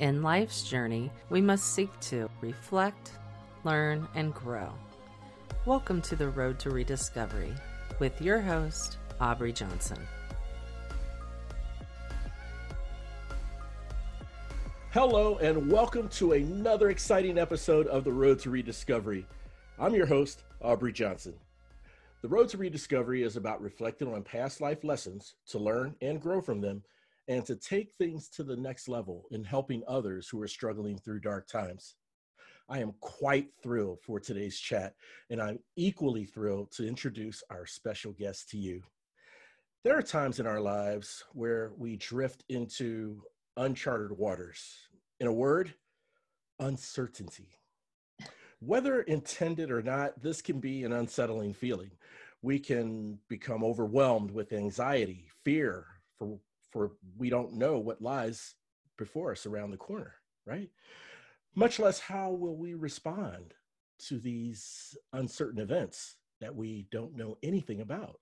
In life's journey, we must seek to reflect, learn, and grow. Welcome to the Road to Rediscovery with your host, Aubrey Johnson. Hello, and welcome to another exciting episode of the Road to Rediscovery. I'm your host, Aubrey Johnson. The Road to Rediscovery is about reflecting on past life lessons to learn and grow from them and to take things to the next level in helping others who are struggling through dark times. I am quite thrilled for today's chat, and I'm equally thrilled to introduce our special guest to you. There are times in our lives where we drift into uncharted waters. In a word, uncertainty. Whether intended or not, this can be an unsettling feeling. We can become overwhelmed with anxiety, fear for for we don't know what lies before us around the corner, right? Much less how will we respond to these uncertain events that we don't know anything about.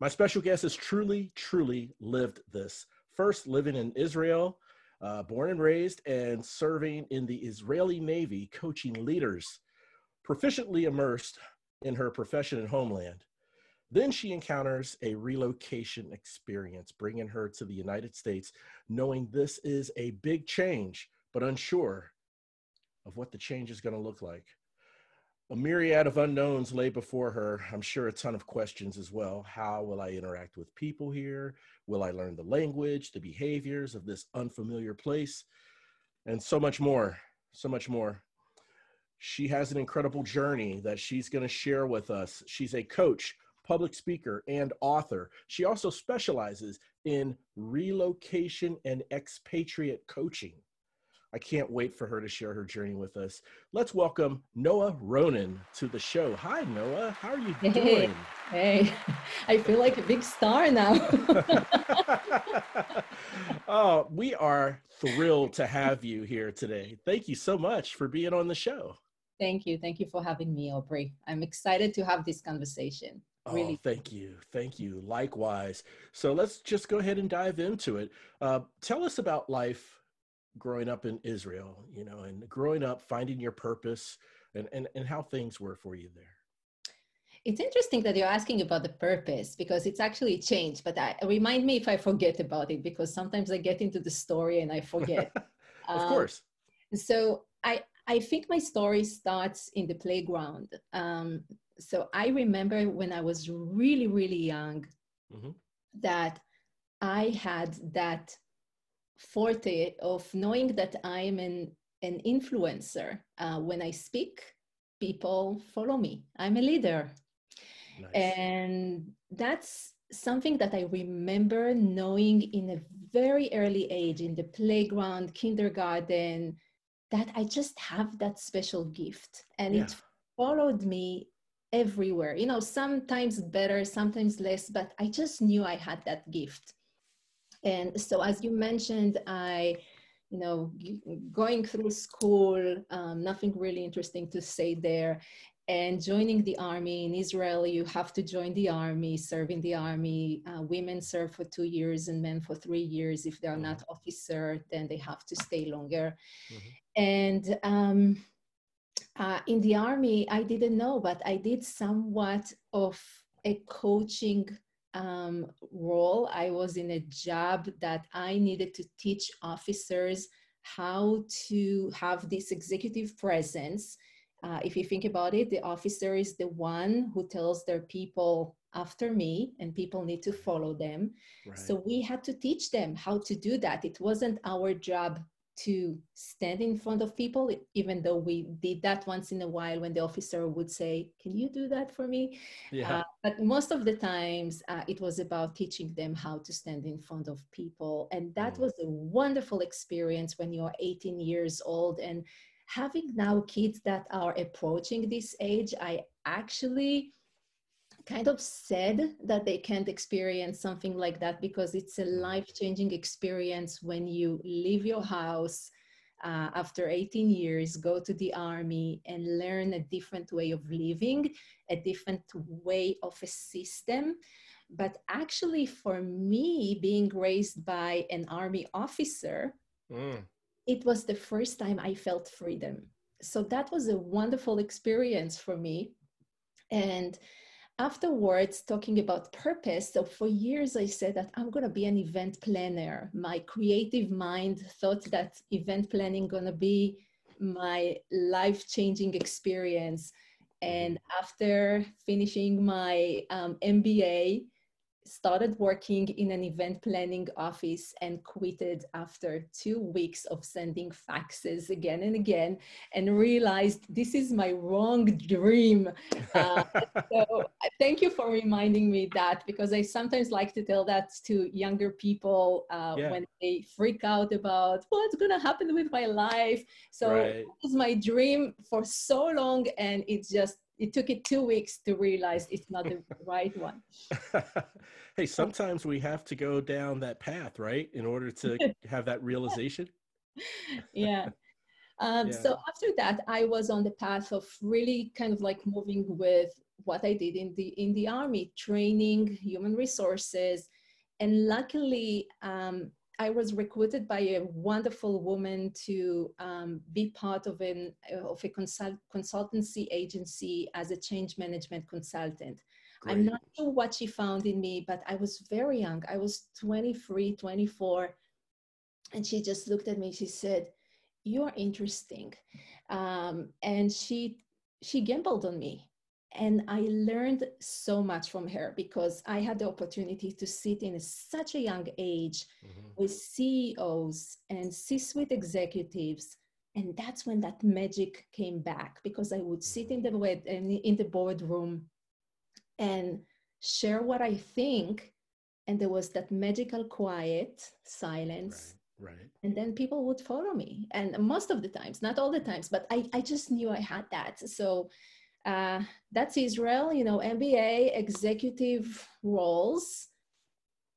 My special guest has truly, truly lived this. First, living in Israel, uh, born and raised, and serving in the Israeli Navy, coaching leaders, proficiently immersed in her profession and homeland. Then she encounters a relocation experience, bringing her to the United States, knowing this is a big change, but unsure of what the change is going to look like. A myriad of unknowns lay before her. I'm sure a ton of questions as well. How will I interact with people here? Will I learn the language, the behaviors of this unfamiliar place? And so much more, so much more. She has an incredible journey that she's going to share with us. She's a coach, public speaker, and author. She also specializes in relocation and expatriate coaching. I can't wait for her to share her journey with us. Let's welcome Noa Ronen to the show. Hi, Noa. How are you hey, doing? Hey, I feel like a big star now. oh, we are thrilled to have you here today. Thank you so much for being on the show. Thank you. Thank you for having me, Aubrey. I'm excited to have this conversation. Really. Oh, thank you. Thank you. Likewise. So let's just go ahead and dive into it. Uh, tell us about life growing up in Israel, you know, and growing up, finding your purpose and, and, and how things were for you there. It's interesting that you're asking about the purpose because it's actually changed, but I, remind me if I forget about it because sometimes I get into the story and I forget. of um, course. So I, I think my story starts in the playground. Um, so I remember when I was really, really young mm-hmm. that I had that forte of knowing that I am an, an influencer. Uh, when I speak, people follow me. I'm a leader. Nice. And that's something that I remember knowing in a very early age, in the playground, kindergarten, that I just have that special gift. And yeah. it followed me everywhere. You know sometimes better sometimes less but i just knew i had that gift. And so as you mentioned i you know going through school um, nothing really interesting to say there. And joining the army in israel you have to join the army serve in the army. Uh, women serve for two years and men for three years. If they are not mm-hmm. officer then they have to stay longer. Mm-hmm. and um, uh, in the army, I didn't know, but I did somewhat of a coaching um, role. I was in a job that I needed to teach officers how to have this executive presence. Uh, if you think about it, the officer is the one who tells their people after me, and people need to follow them. Right. So we had to teach them how to do that. It wasn't our job to stand in front of people, even though we did that once in a while when the officer would say, Can you do that for me? Yeah. Uh, but most of the times uh, it was about teaching them how to stand in front of people. And that mm. was a wonderful experience when you're 18 years old. And having now kids that are approaching this age, I actually kind of sad that they can't experience something like that because it's a mm. life-changing experience when you leave your house uh, after 18 years go to the army and learn a different way of living a different way of a system but actually for me being raised by an army officer mm. it was the first time I felt freedom. So that was a wonderful experience for me. And afterwards, talking about purpose, so for years I said that I'm going to be an event planner. My creative mind thought that event planning going to be my life changing experience. And after finishing my um, MBA, started working in an event planning office and quitted after two weeks of sending faxes again and again and realized this is my wrong dream. Uh, so thank you for reminding me that because I sometimes like to tell that to younger people uh, yeah. when they freak out about what's going to happen with my life. So right. it was my dream for so long and it's just it took it two weeks to realize it's not the right one. hey, sometimes we have to go down that path, right, in order to have that realization. yeah. Um, yeah. So after that, I was on the path of really kind of like moving with what I did in the in the army, training, human resources, and luckily um, I was recruited by a wonderful woman to um, be part of an of a consult, consultancy agency as a change management consultant. Great. I'm not sure what she found in me, but I was very young. I was 23, 24. And she just looked at me. She said, You're interesting. Um, and she she gambled on me and I learned so much from her because I had the opportunity to sit in such a young age mm-hmm. with CEOs and C suite executives. And that's when that magic came back because I would sit in the mm-hmm. in the boardroom and share what I think. And there was that magical quiet silence. Right. Right. And then people would follow me. And most of the times, not all the times, but I, I just knew I had that. So uh, that's Israel, you know, MBA executive roles.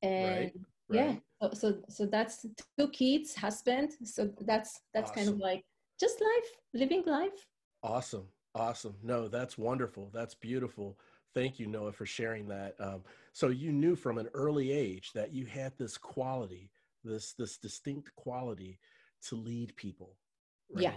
And right, right. yeah, so, so, so that's two kids, husband. So that's that's awesome. kind of like just life, living life. Awesome, awesome. No, that's wonderful. That's beautiful. Thank you, Noa, for sharing that. Um, so you knew from an early age that you had this quality, this this distinct quality to lead people. Right? Yeah.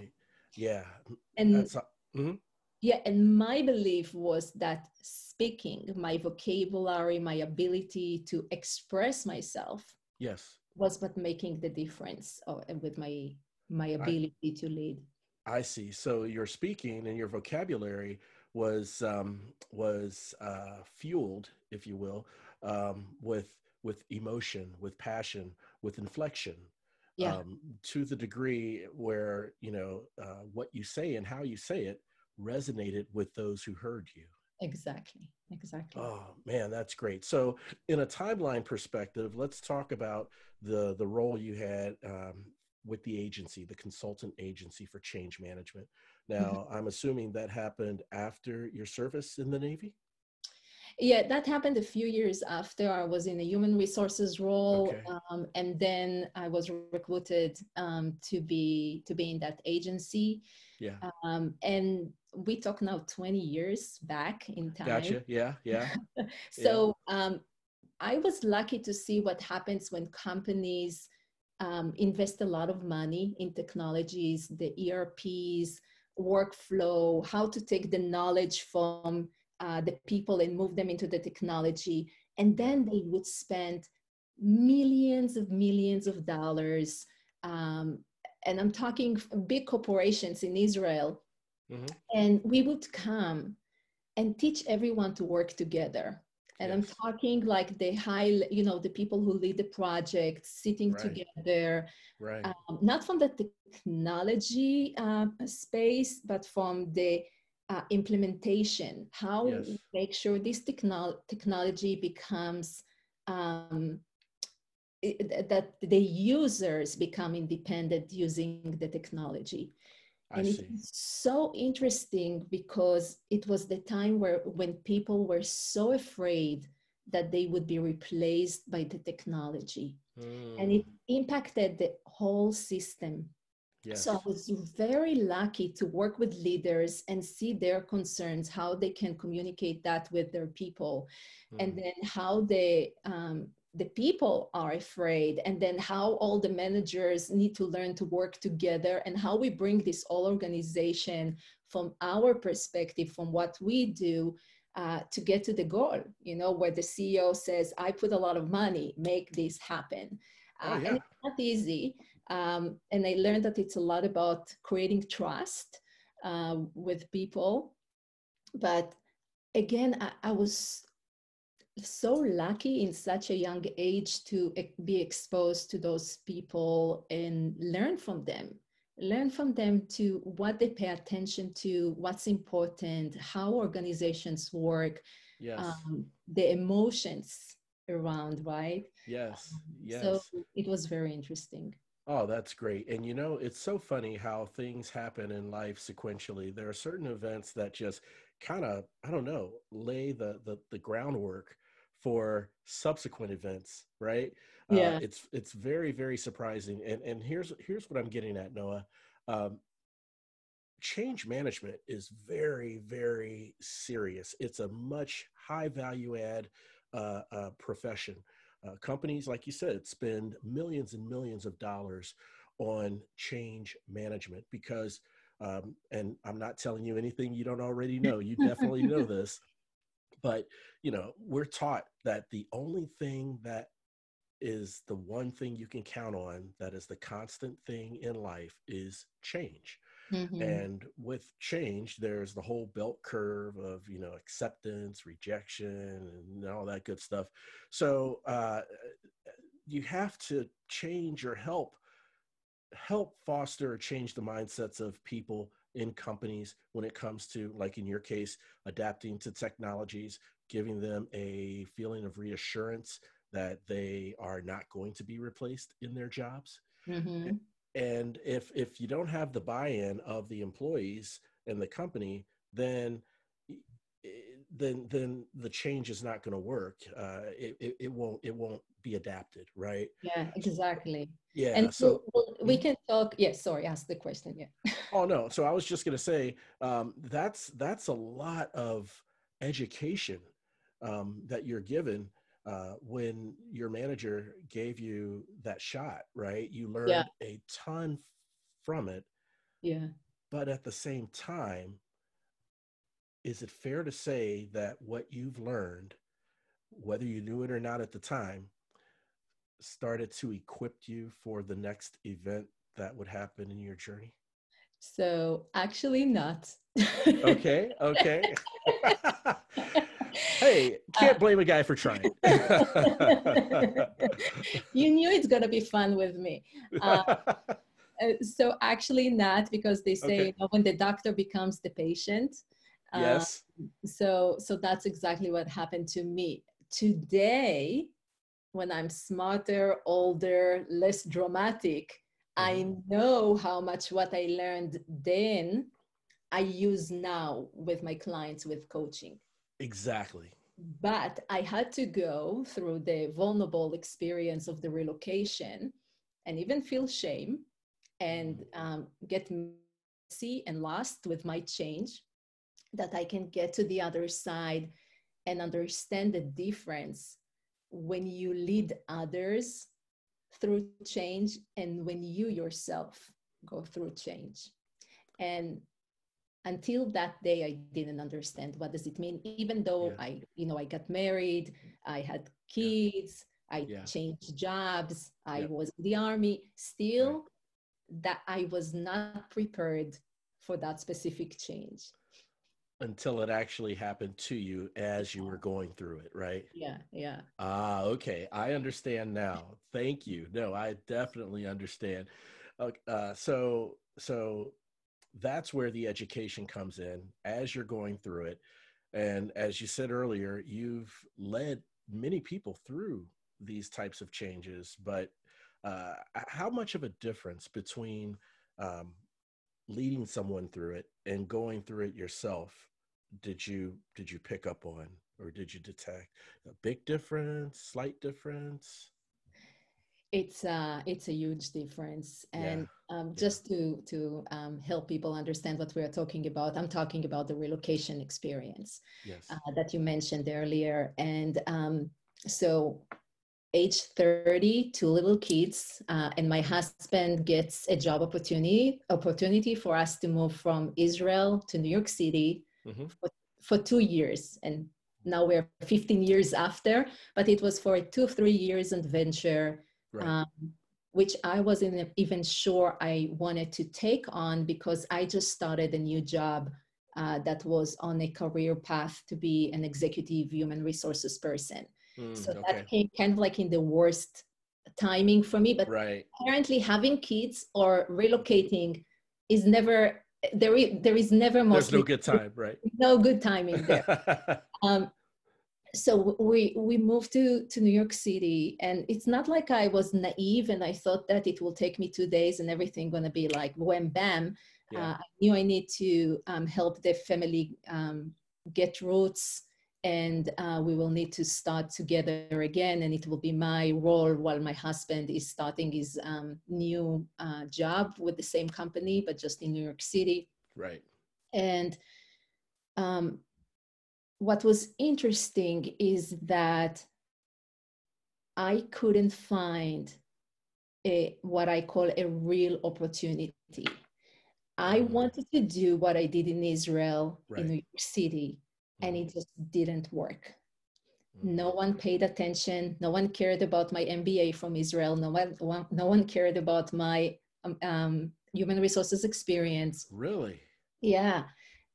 Yeah. And that's, mm-hmm yeah and my belief was that speaking my vocabulary my ability to express myself yes. was what making the difference uh, with my my ability I, to lead. I see. So your speaking and your vocabulary was um, was uh, fueled if you will um, with with emotion with passion with inflection yeah. Um, to the degree where you know uh, what you say and how you say it resonated with those who heard you. Exactly. Exactly. Oh man, that's great. So, in a timeline perspective, let's talk about the the role you had um, with the agency, the consultant agency for change management. Now, mm-hmm. I'm assuming that happened after your service in the Navy. Yeah, that happened a few years after I was in a human resources role, okay. um, and then I was recruited um, to be to be in that agency. Yeah. Um, and we talk now 20 years back in time. Gotcha. Yeah. Yeah. so yeah. Um, I was lucky to see what happens when companies um, invest a lot of money in technologies, the ERPs, workflow, how to take the knowledge from uh, the people and move them into the technology. And then they would spend millions of millions of dollars um, and I'm talking big corporations in Israel, mm-hmm. and we would come and teach everyone to work together. And yes. I'm talking like the high, you know, the people who lead the project, sitting right. together, right. Um, not from the technology uh, space, but from the uh, implementation. How yes. make sure this technolo- technology becomes um, that the users become independent using the technology. I and see. it's so interesting because it was the time where when people were so afraid that they would be replaced by the technology. Mm. And it hmm. impacted the whole system. Yes. So I was very lucky to work with leaders and see their concerns, how they can communicate that with their people, mm. and hmm. then how they um, the people are afraid and then how all the managers need to learn to work together and how we bring this all organization from our perspective from what we do uh, to get to the goal you know where the ceo says i put a lot of money make this happen uh, oh, yeah. and it's not easy um, and i learned that it's a lot about creating trust uh, with people but again I, I was so lucky in such a young age to be exposed to those people and learn from them learn from them to what they pay attention to what's important how organizations work yes. Um, the emotions around right yes um, yes so it was very interesting Oh, that's great. And you know, it's so funny how things happen in life sequentially. There are certain events that just kind of, I don't know, lay the the, the groundwork for subsequent events, right? Uh, yeah. Uh, it's it's very very surprising. And and here's here's what I'm getting at, Noa. Um, change management is very very serious. It's a much high value add uh, uh, profession. Uh, companies, like you said, spend millions and millions of dollars on change management because, um, and I'm not telling you anything you don't already know. You definitely know this but you know we're taught that the only thing that is the one thing you can count on that is the constant thing in life is change mm-hmm. and with change there's the whole belt curve of you know acceptance rejection and all that good stuff so uh, you have to change or help help foster or change the mindsets of people in companies when it comes to, like in your case, adapting to technologies, giving them a feeling of reassurance that they are not going to be replaced in their jobs. Mm-hmm. And if if you don't have the buy-in of the employees and the company, then then then the change is not going to work. Uh, it, it, it won't it won't be adapted, right? Yeah, exactly. Yeah. And so, so we mm-hmm. can talk. Yes. Yeah, sorry. Ask the question. Yeah. oh no. So I was just going to say um, that's that's a lot of education um, that you're given uh, when your manager gave you that shot, right? You learned yeah. a ton from it. Yeah. But at the same time, is it fair to say that what you've learned, whether you knew it or not at the time, started to equip you for the next event that would happen in your journey? So, actually, not. okay, okay. hey, can't uh, blame a guy for trying. you knew it's going to be fun with me. Uh, uh, so, actually, not because they say okay. you know, when the doctor becomes the patient, Yes. Um, so so that's exactly what happened to me. Today, when I'm smarter, older, less dramatic, I mm-hmm. know how much what I learned then I use now with my clients with coaching. Exactly. But I had to go through the vulnerable experience of the relocation and even feel shame and mm-hmm. um, get messy and lost with my change that I can get to the other side and understand the difference when you lead others through change and when you yourself go through change. And until that day i didn't understand what does it mean even though yeah. i you know i got married i had kids yeah. i yeah. changed jobs i was in the army still right. that i was not prepared for that specific change until it actually happened to you as you were going through it, right? Yeah, yeah. Ah, okay. I understand now. Thank you. No, I definitely understand. Uh, so, so that's where the education comes in as you're going through it. And as you said earlier, you've led many people through these types of changes, but uh, how much of a difference between um, leading someone through it and going through it yourself did you did you pick up on or did you detect a big difference slight difference it's uh it's a huge difference and yeah. um, just to to um, help people understand what we're talking about i'm talking about the relocation experience yes. uh, that you mentioned earlier and um, so age 30 two little kids uh, and my husband gets a job opportunity opportunity for us to move from israel to new york city mm-hmm. for, for two years and now we're 15 years after but it was for a two three years adventure right. um, which i wasn't even sure i wanted to take on because i just started a new job uh, that was on a career path to be an executive human resources person Mm, so okay. that came kind of like in the worst timing for me. But right. apparently, having kids or relocating is never there. Is, there is never There's no good time, right? No good timing there. um, so we we moved to to New York City, and it's not like I was naive and I thought that it will take me two days and everything gonna be like wham bam. Yeah. Uh, I knew I need to um, help the family um, get roots and uh, we will need to start together again and it will be my role while my husband is starting his um, new uh, job with the same company but just in new york city right and um, what was interesting is that i couldn't find a what i call a real opportunity i mm-hmm. wanted to do what i did in israel right. in new york city and it just didn't work. No one paid attention. No one cared about my MBA from Israel. No one, no one cared about my um, um, human resources experience. Really? Yeah.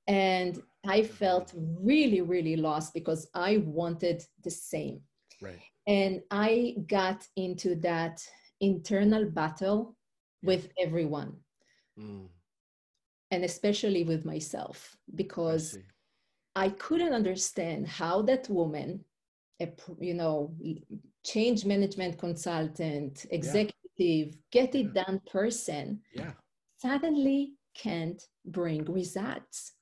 And I felt really, really lost because I wanted the same. Right. And I got into that internal battle with everyone. Mm. And especially with myself because I couldn't understand how that woman, a, you know, change management consultant, executive, yeah. get it done person, yeah. suddenly can't bring results.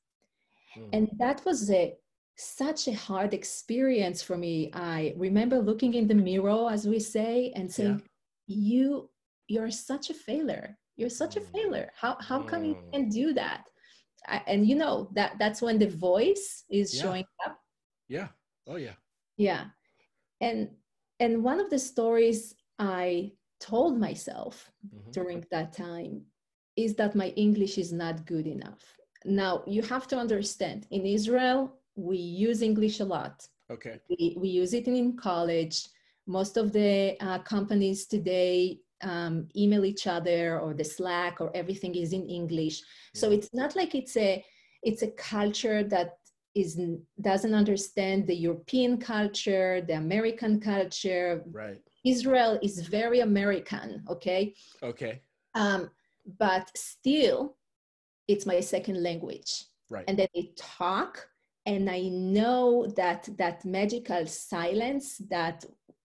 Mm. And that was a such a hard experience for me. I remember looking in the mirror, as we say, and saying, yeah. "You, you're such a failure. You're such mm. a failure. How how come you hmm. can do that?" And you know that that's when the voice is yeah. showing up. Yeah. Oh yeah. Yeah. And and one of the stories i told myself mm-hmm. during that time is that my english is not good enough. Now you have to understand in israel we use english a lot. Okay. We, we use it in college. Most of the uh, companies today um, email each other or the slack or everything is in english. So mm-hmm. it's not like it's a it's a culture that is doesn't understand the european culture the american culture. Right. Israel is very american okay? Okay. Um, but still it's my second language. Right. And then they talk and i know that that magical silence that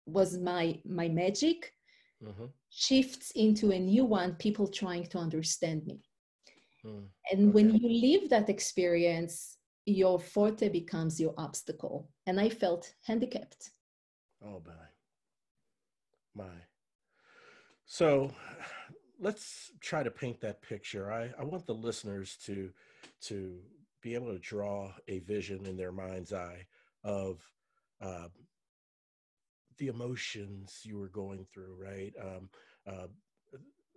was my my magic mm-hmm shifts into a new one, people trying to understand me. Mm, and okay. when you live that experience, your forte becomes your obstacle. And I felt handicapped. Oh, my. My. So let's try to paint that picture. I, I want the listeners to to be able to draw a vision in their mind's eye of uh, the emotions you were going through, right? Um, uh,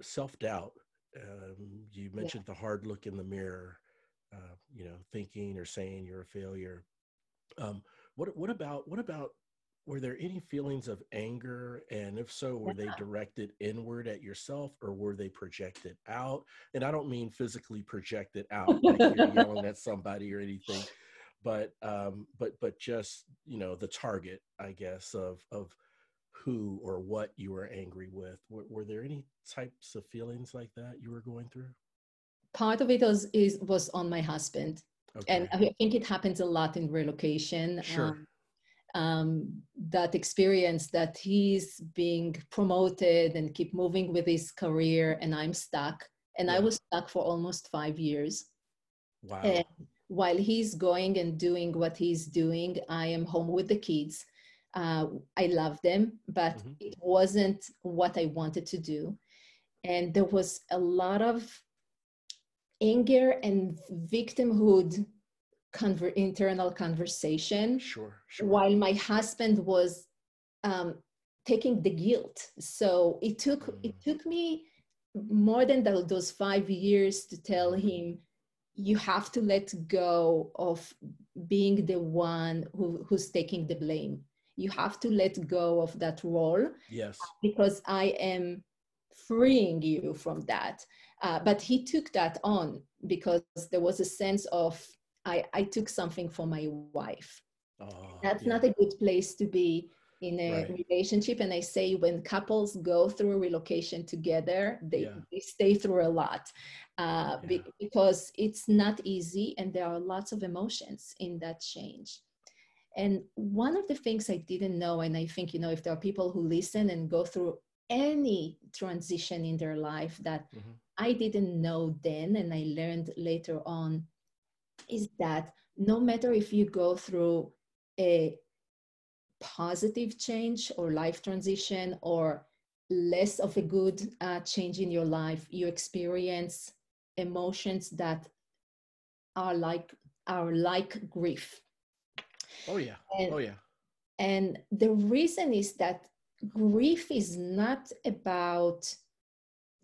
Self doubt. Um, you mentioned yeah. the hard look in the mirror. Uh, you know, thinking or saying you're a failure. Um, what what about what about were there any feelings of anger and if so were they directed inward at yourself or were they projected out and i don't mean physically projected out like you're yelling at somebody or anything but um, but but just you know the target, I guess, of of who or what you were angry with. Were, were there any types of feelings like that you were going through? Part of it was is was on my husband, okay. and I think it happens a lot in relocation. Sure. Um, um, that experience that he's being promoted and keep moving with his career and i'm stuck and yeah. i was stuck for almost five years wow and while he's going and doing what he's doing, I am home with the kids. Uh, I love them, but mm-hmm. it wasn't what I wanted to do. And there was a lot of anger and victimhood conver- internal conversation. Sure, sure. While my husband was um, taking the guilt. So it took mm. it took me more than the, those five years to tell mm-hmm. him you have to let go of being the one who, who's taking the blame. You have to let go of that role yes. because i am freeing you from that. Uh, but he took that on because there was a sense of i i took something for my wife. Oh, that's yeah. not a good place to be in a right. relationship and i say when couples go through relocation together they, yeah. they stay through a lot uh, yeah. be, because it's not easy and there are lots of emotions in that change and one of the things i didn't know and i think you know if there are people who listen and go through any transition in their life that mm-hmm. i didn't know then and i learned later on is that no matter if you go through a positive change or life transition or less of a good uh, change in your life, you experience emotions that are like are like grief. Oh yeah. And, oh yeah. And the reason is that grief is not about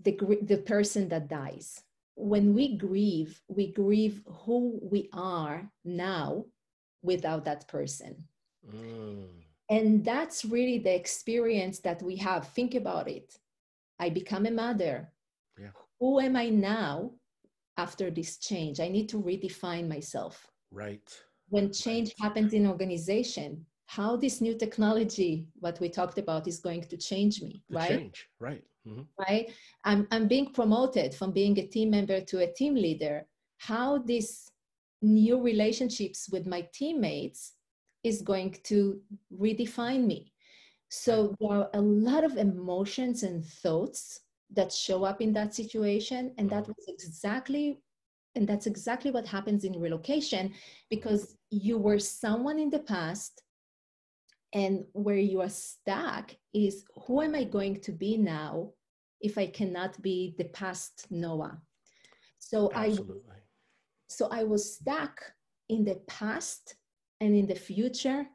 the the person that dies. When we grieve, we grieve who we are now without that person. Mm. And that's really the experience that we have. Think about it. I become a mother. Yeah. Who am I now after this change? I need to redefine myself. Right. When change right. happens in organization, how this new technology, what we talked about, is going to change me, the right? Change, right. Mm-hmm. Right. I'm, I'm being promoted from being a team member to a team leader. How these new relationships with my teammates is going to redefine me. So there are a lot of emotions and thoughts that show up in that situation. And that mm-hmm. was exactly, and that's exactly what happens in relocation because you were someone in the past and where you are stuck is who am I going to be now if I cannot be the past Noa? So Absolutely. I so I was stuck in the past and in the future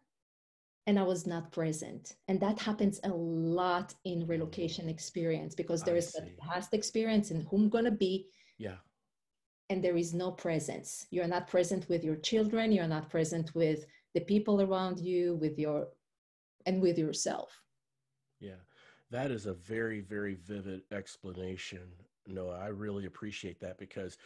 and I was not present. And that happens a lot in relocation experience because there I is a past experience and who I'm gonna be. Yeah. And there is no presence. You're not present with your children, you're not present with the people around you, with your and with yourself. Yeah. That is a very, very vivid explanation. Noa, I really appreciate that because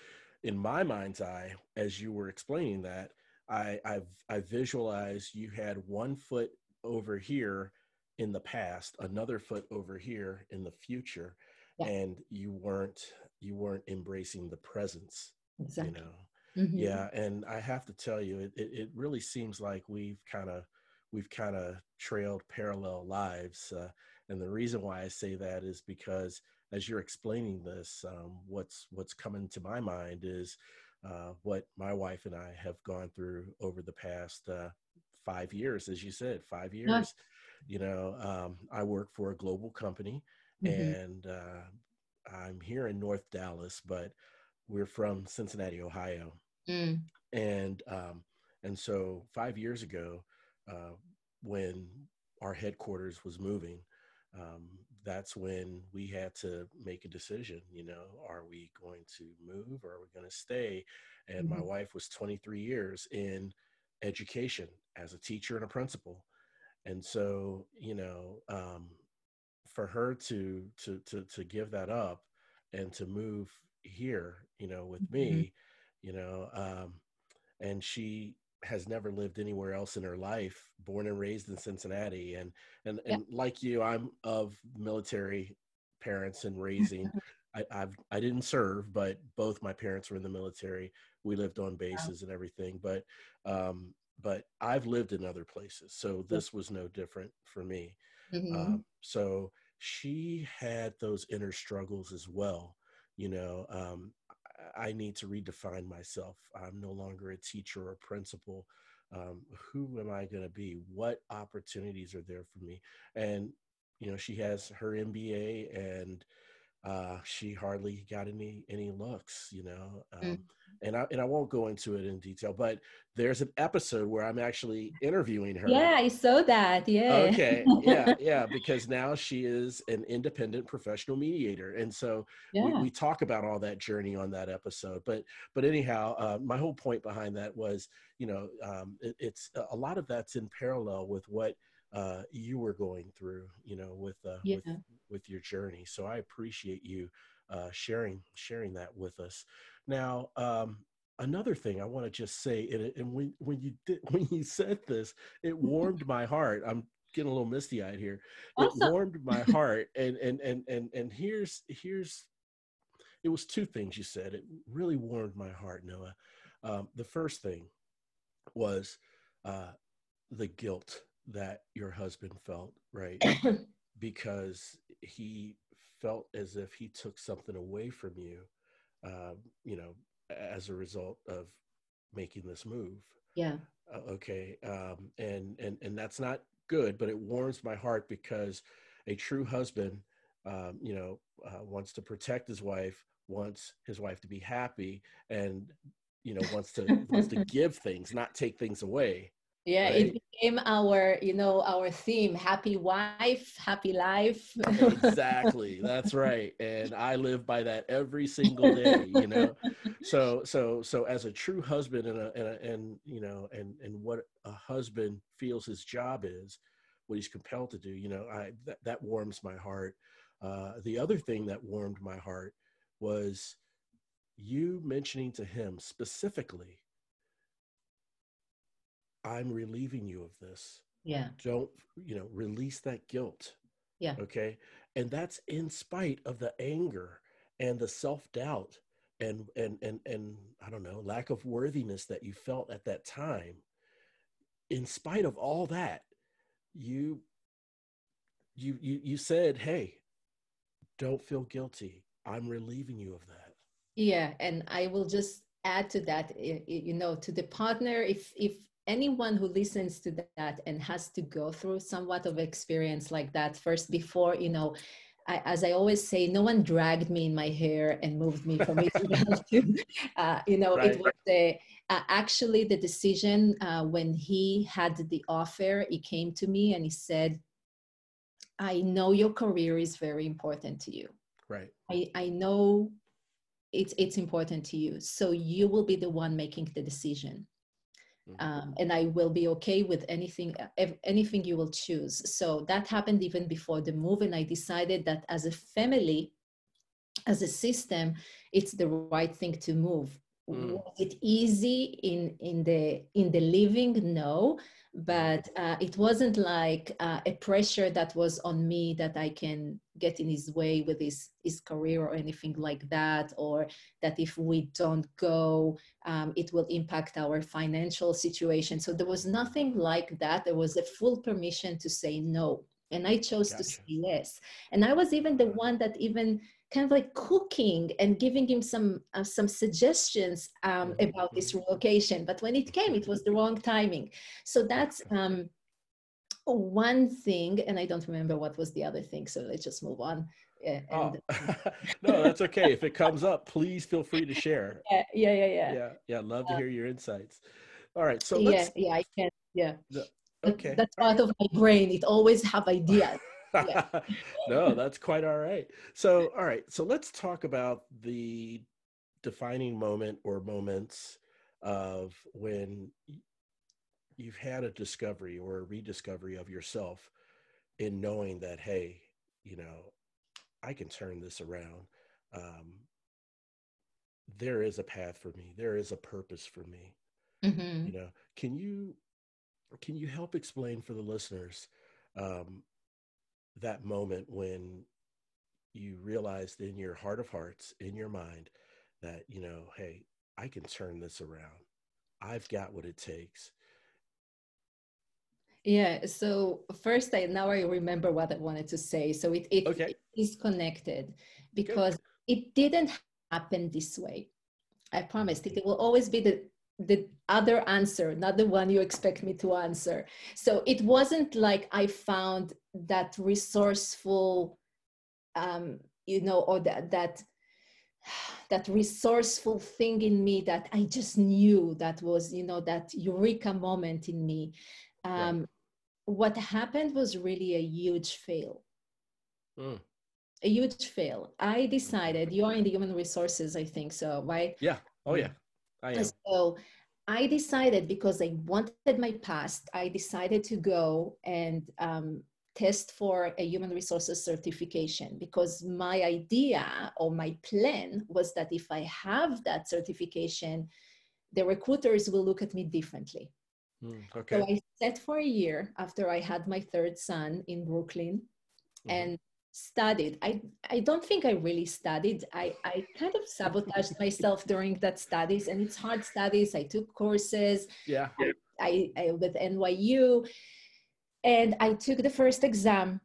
in my mind's eye, as you were explaining that, I I've I visualize you had one foot over here in the past, another foot over here in the future, yeah. and you weren't you weren't embracing the presence. Exactly. You know. Mm-hmm. Yeah, and I have to tell you, it, it, it really seems like we've kind of we've kind of trailed parallel lives, uh, and the reason why I say that is because as you're explaining this, um, what's what's coming to my mind is uh, what my wife and I have gone through over the past uh, five years, as you said, five years. You know, um, I work for a global company, mm-hmm. and uh, I'm here in North Dallas, but we're from Cincinnati, Ohio, mm. and um, and so five years ago, uh, when our headquarters was moving, um, that's when we had to make a decision you know are we going to move or are we going to stay and mm-hmm. my wife was 23 years in education as a teacher and a principal and so you know um, for her to to to to give that up and to move here you know with mm-hmm. me you know um, and she has never lived anywhere else in her life born and raised in cincinnati and and and like you i'm of military parents and raising I, I've I didn't serve, but both my parents were in the military. We lived on bases and everything, but um, but I've lived in other places, so this was no different for me. Mm-hmm. Um, so she had those inner struggles as well. You know, um, I need to redefine myself. I'm no longer a teacher or principal. Um, who am I going to be? What opportunities are there for me? And you know, she has her MBA, and uh, she hardly got any any looks, you know. Um, Mm. And I and I won't go into it in detail, but there's an episode where I'm actually interviewing her. Yeah, I saw that. Yeah. Okay. Yeah, yeah. Because now she is an independent professional mediator, and so we, we talk about all that journey on that episode. But but anyhow, uh, my whole point behind that was, you know, um, it, it's a lot of that's in parallel with what uh, you were going through, you know, with uh, Yeah. with with your journey. So I appreciate you uh, sharing sharing that with us. Now, um, another thing I want to just say, and, it- and when when you did when you said this, it warmed my heart. I'm getting a little misty eyed here. It warmed my heart, and and and and and here's here's it was two things you said. It really warmed my heart, Noa. Um, the first thing was uh, the guilt that your husband felt, right? because he felt as if he took something away from you, um, you know, as a result of making this move. yeah. Uh, okay, um, and and and that's not good, but it warms my heart because a true husband, um, you know, uh, wants to protect his wife, wants his wife to be happy, and you know wants to wants to give things, not take things away. Yeah, Right. it became our, you know, our theme: happy wife, happy life. exactly. That's right. And i live by that every single day you know? So so so as a true husband and a, and, a, and you know and and what a husband feels his job is what he's compelled to do you know i that, that warms my heart. Uh the other thing that warmed my heart was you mentioning to him specifically i'm relieving you of this yeah, don't you know release that guilt Yeah. okay and that's in spite of the anger and the self-doubt and and and and i don't know lack of worthiness that you felt at that time in spite of all that you you you, you said hey don't feel guilty i'm relieving you of that yeah. And I will just add to that, you know, to the partner. If if anyone who listens to that and has to go through somewhat of experience like that first, before you know. I, as I always say, no one dragged me in my hair and moved me from Israel to, uh, you know, Right. it was a, uh, actually the decision uh, when he had the offer. He came to me and he said, "I know your career is very important to you. right I, I know it's it's important to you. So you will be the one making the decision. Mhm. Um, and I will be okay with anything anything you will choose. So that happened even before the move, and I decided that as a family, as a system, it's the right thing to move. Mm. Was it easy in in the in the living? No, but uh, it wasn't like uh, a pressure that was on me that I can get in his way with his his career or anything like that, or that if we don't go, um, it will impact our financial situation. So there was nothing like that. There was a full permission to say no. And I chose to say yes. And I was even the one that even kind of like cooking and giving him some uh, some suggestions um, about this relocation. But when it came, it was the wrong timing. So that's um, one thing. And I don't remember what was the other thing. So let's just move on. Yeah, oh and no that's okay if it comes up please feel free to share yeah, yeah, yeah, yeah. yeah yeah love to hear your insights all right so yeah, let's yeah, I can. Yeah. That- okay That's part of my brain. It always have ideas. Yeah. no, that's quite all right. So, all right. So let's talk about the defining moment or moments of when you've had a discovery or a rediscovery of yourself in knowing that, hey, you know, I can turn this around. Um, there is a path for me. There is a purpose for me Mhm. you know can you can you help explain for the listeners um, that moment when you realized in your heart of hearts in your mind that you know hey i can turn this around i've got what it takes Yeah. So first, I now I remember what I wanted to say. So it it, Okay. it is connected because it didn't happen this way. I promised it. It will always be the the other answer, not the one you expect me to answer. So it wasn't like I found that resourceful, um, you know or that that that resourceful thing in me that i just knew that was you know that eureka moment in me. Um, what happened was really a huge fail. Mm. a huge fail. I decided you are in the human resources i think so right? Yeah. Oh yeah I so i decided because i wanted my past i decided to go and um, test for a human resources certification because my idea or my plan was that if I have that certification, the recruiters will look at me differently. Mm, okay. So I set for a year after I had my third son in Brooklyn mm-hmm. and studied. I, I don't think I really studied. I, I kind of sabotaged myself during that studies and it's hard studies. I took courses. Yeah. I, I with NYU and I took the first exam,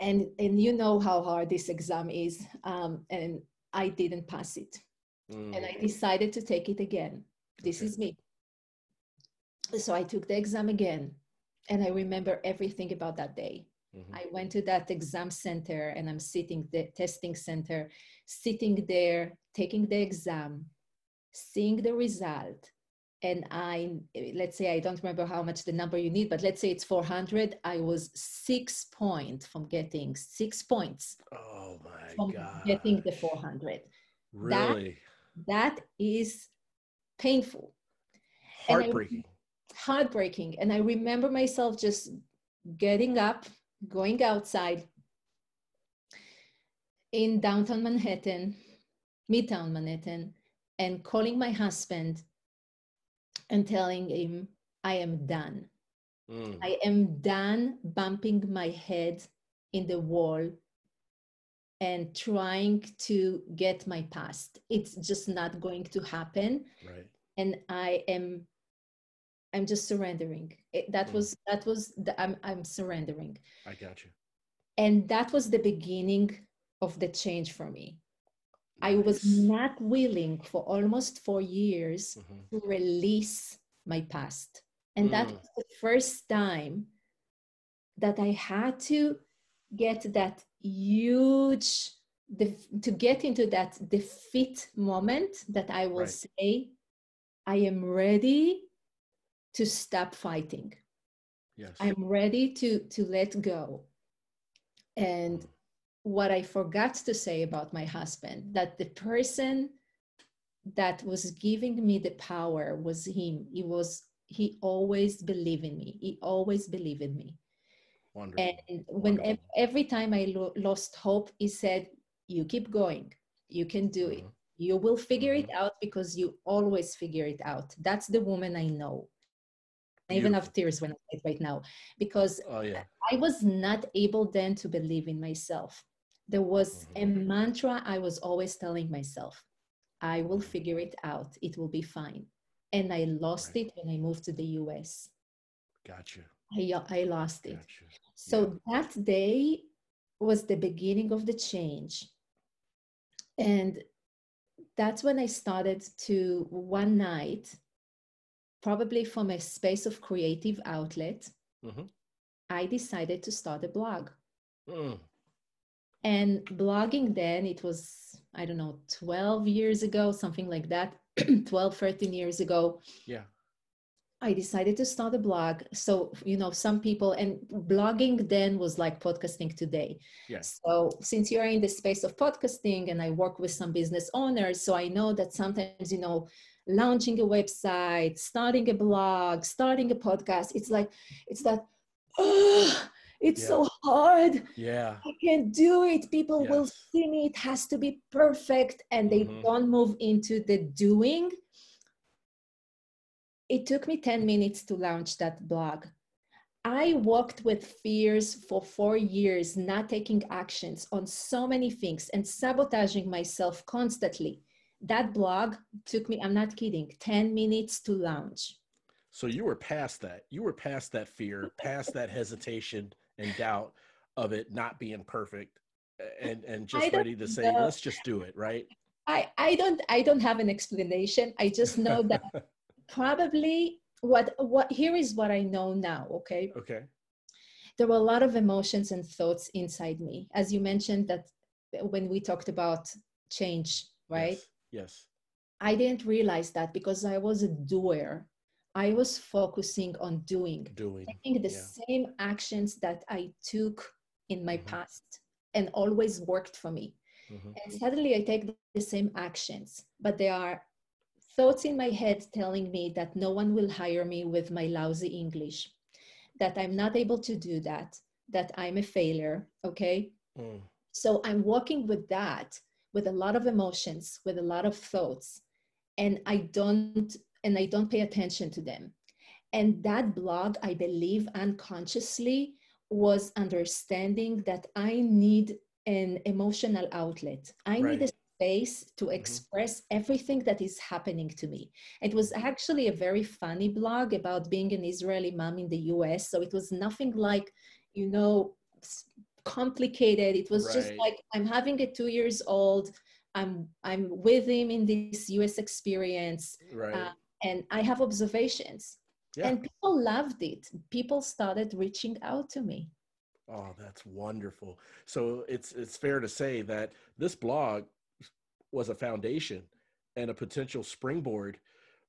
and and you know how hard this exam is, um, and I didn't pass it, mm. and I decided to take it again. This okay. is me. So I took the exam again, and I remember everything about that day. Mm-hmm. I went to that exam center, and I'm sitting the testing center, sitting there taking the exam, seeing the result, and I, let's say, I don't remember how much the number you need, but let's say it's 400. I was six points from getting six points. Oh my from God. Getting the 400. Really? That, that is painful. Heartbreaking. I, heartbreaking. And I remember myself just getting up, going outside in downtown Manhattan, midtown Manhattan, and calling my husband and telling him, I am done. Mm. I am done bumping my head in the wall and trying to get my past. It's just not going to happen. Right. And I am I'm just surrendering. It, that mm. was that was the, I'm I'm surrendering. I got you. And that was the beginning of the change for me. I was not willing for almost four years mm-hmm. to release my past. And mm. that was the first time that I had to get that huge, to get into that defeat moment that I will right. say, I am ready to stop fighting. Yes. I'm ready to, to let go. And mm what I forgot to say about my husband that the person that was giving me the power was him. He was he always believed in me. He always believed in me. Wonderful. And when Wonderful. every time I lo- lost hope, he said, "You keep going. You can do mm-hmm. it. You will figure mm-hmm. it out because you always figure it out." That's the woman I know. I even have tears when I say it right now because oh, yeah. I was not able then to believe in myself there was a mm-hmm. mantra I was always telling myself I will figure it out, it will be fine. And I lost right. it when I moved to the US. Gotcha. I, I lost it. Gotcha. So yeah. that day was the beginning of the change. And that's when I started to one night, probably from a space of creative outlet, mm-hmm. I decided to start a blog. Mm. And blogging then, it was, I don't know, 12 years ago, something like that, 12, 13 years ago. Yeah. I decided to start a blog. So, you know, some people, and blogging then was like podcasting today. Yes. So, since you're in the space of podcasting and I work with some business owners, so I know that sometimes, you know, launching a website, starting a blog, starting a podcast, it's like, it's that, oh, it's yeah. so hard. Yeah. I can't do it. People yes. will see me. It has to be perfect. And they mm-hmm. don't move into the doing. It took me 10 minutes to launch that blog. I walked with fears for four years not taking actions on so many things and sabotaging myself constantly that blog took me i'm not kidding 10 minutes to launch. So you were past that. You were past that fear past that hesitation and doubt of it not being perfect and and just ready to say know. let's just do it right? I i don't i don't have an explanation. I just know that probably what what here is what i know now okay? Okay. There were a lot of emotions and thoughts inside me. As you mentioned that when we talked about change, right? Yes. Yes. I didn't realize that because I was a doer. I was focusing on doing, doing, taking the yeah. same actions that I took in my mm-hmm. past and always worked for me. Mm-hmm. And suddenly I take the same actions, but there are thoughts in my head telling me that no one will hire me with my lousy English, that I'm not able to do that, that I'm a failure. Okay. Mm. So I'm walking with that, with a lot of emotions, with a lot of thoughts, and I don't and I don't pay attention to them. And that blog, I believe unconsciously, was understanding that I need an emotional outlet. I right. need a space to mm-hmm. express mm-hmm. everything that is happening to me. It was actually a very funny blog about being an Israeli mom in the US. So it was nothing like, you know, complicated. It was right. just like I'm having a two years old. I'm I'm with him in this US experience. Right. Uh, and I have observations. Yeah. And people loved it. People started reaching out to me. Oh, that's wonderful. So it's it's fair to say that this blog was a foundation and a potential springboard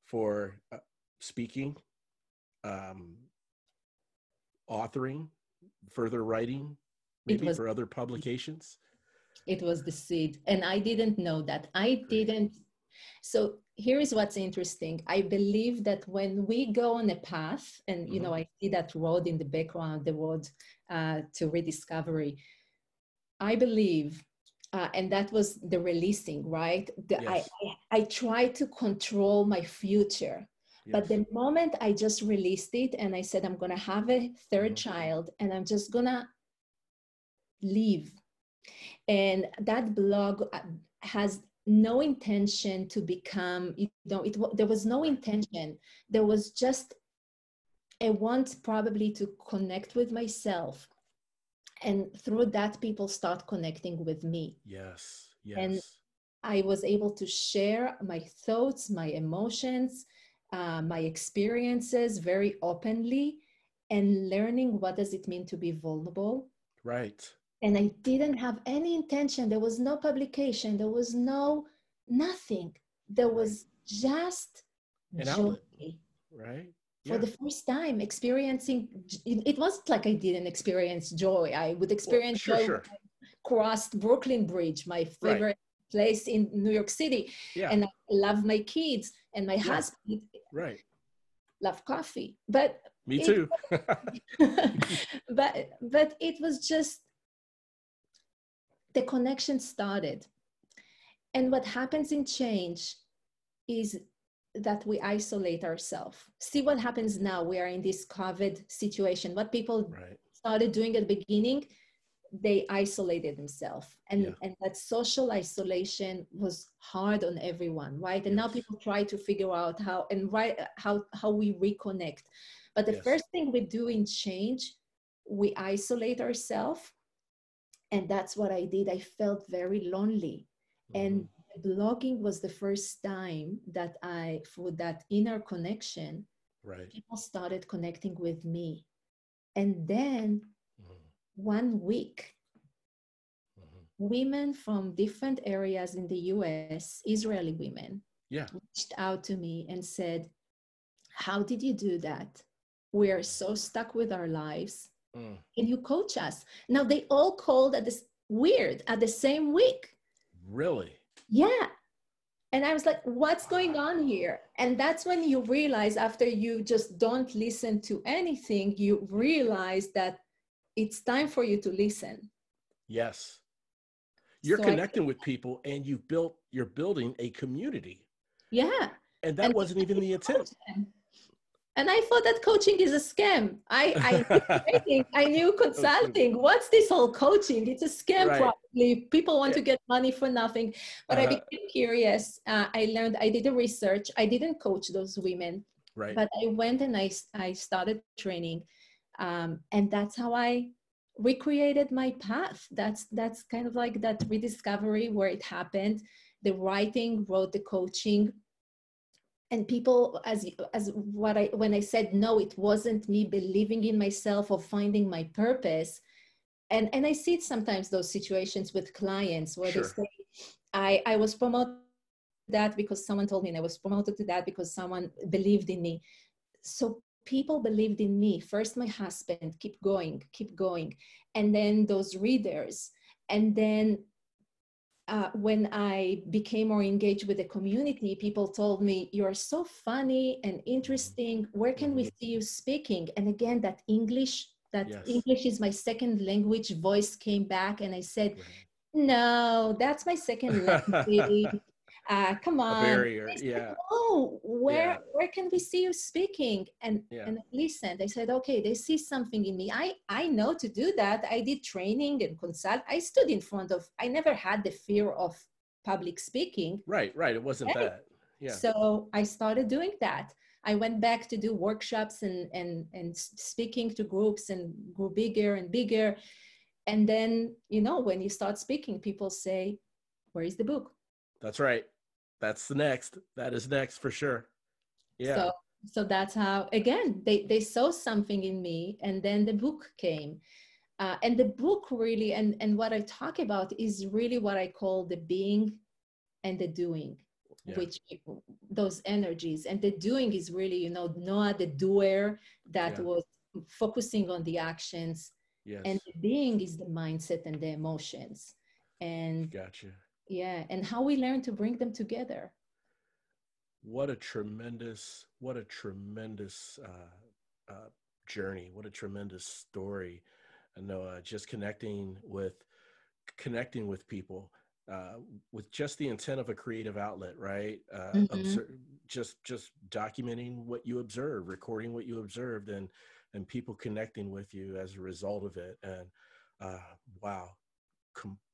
for uh, speaking, um, authoring, further writing, maybe was, for other publications. It was the seed, and I didn't know that. I Great. didn't. So here is what's interesting. I believe that when we go on a path, and you mm-hmm. know, I see that road in the background, the road uh, to rediscovery. I believe uh, and that was the releasing right the, yes. I, I, I try to control my future yes. but the moment i just released it and i said i'm gonna have a 3rd mm-hmm. child and i'm just gonna leave. And that blog uh, has no intention to become you know it there was no intention. There was just a want probably to connect with myself. And through that people start connecting with me. Yes yes. And i was able to share my thoughts my emotions uh, my experiences very openly and learning what does it mean to be vulnerable. Right and i didn't have any intention. There was no publication. There was no nothing. There was just An joy outlet, right. for the first time experiencing it wasn't like i didn't experience joy. I would experience well, sure, joy sure. crossed brooklyn bridge my favorite right. place in new york city yeah. and i love my kids and my yeah. husband. Right. Love coffee. But me too. but but it was just the connection started and what happens in change is that we isolate ourselves. See what happens now. We are in this COVID situation. What people right. started doing at the beginning, they isolated themselves. And, yeah. and that social isolation was hard on everyone, right? And yes. now people try to figure out how and right how how we reconnect. But the yes. first thing we do in change, we isolate ourselves. And that's what I did. I felt very lonely. Mm-hmm. And blogging was the first time that I, for that inner connection, right. people started connecting with me. And then mm-hmm. one week, mm-hmm. women from different areas in the US, Israeli women, yeah. reached out to me and said, How did you do that? We are so stuck with our lives. Mm. Can you coach us? Now they all called at this weird at the same week. Really? yeah. And i was like what's going on here? And that's when you realize after you just don't listen to anything you realize that it's time for you to listen. Yes. You're so connecting I, with people and you've built you're building a community. Yeah. And that and wasn't even the intent and I thought that coaching is a scam. I I, knew, I knew consulting. What's this whole coaching? It's a scam, right. probably. People want yeah. to get money for nothing. But uh, I uh-huh. became curious. Uh, I learned. I did a research. I didn't coach those women, right. but I went and I I started training, um, and that's how I recreated my path. That's that's kind of like that rediscovery where it happened. The writing, wrote the coaching, and people as as what i when i said no it wasn't me believing in myself or finding my purpose. And and i see it sometimes those situations with clients where sure. they say i i was promoted that because someone told me and i was promoted to that because someone believed in me. So people believed in me. First my husband keep going keep going. And then those readers. And then uh, when I became more engaged with the community, people told me, You're so funny and interesting. Where can we see you speaking? And again, that English, that yes. English is my second language voice came back. And I said, No, that's my second language uh, come on barrier yeah. oh where yeah. where can we see you speaking? And yeah. and listen they said okay they see something in me. I i know to do that. I did training and consult. I stood in front of i never had the fear of public speaking. Right right. It wasn't right? that. Yeah. So i started doing that. I went back to do workshops and and and speaking to groups and grew bigger and bigger. And then you know when you start speaking people say where is the book? That's right that's the next. That is next for sure. Yeah. So, so that's how again they they saw something in me, and then the book came. Uh, and the book really and and what i talk about is really what i call the being and the doing yeah. which those energies and the doing is really you know noa the doer that yeah. was focusing on the actions yes. and the being is the mindset and the emotions and gotcha yeah and how we learn to bring them together. What a tremendous what a tremendous uh, uh, journey. What a tremendous story i know uh, just connecting with connecting with people uh, with just the intent of a creative outlet right? Uh, mm-hmm. obser- just just documenting what you observe recording what you observed and and people connecting with you as a result of it. And uh, wow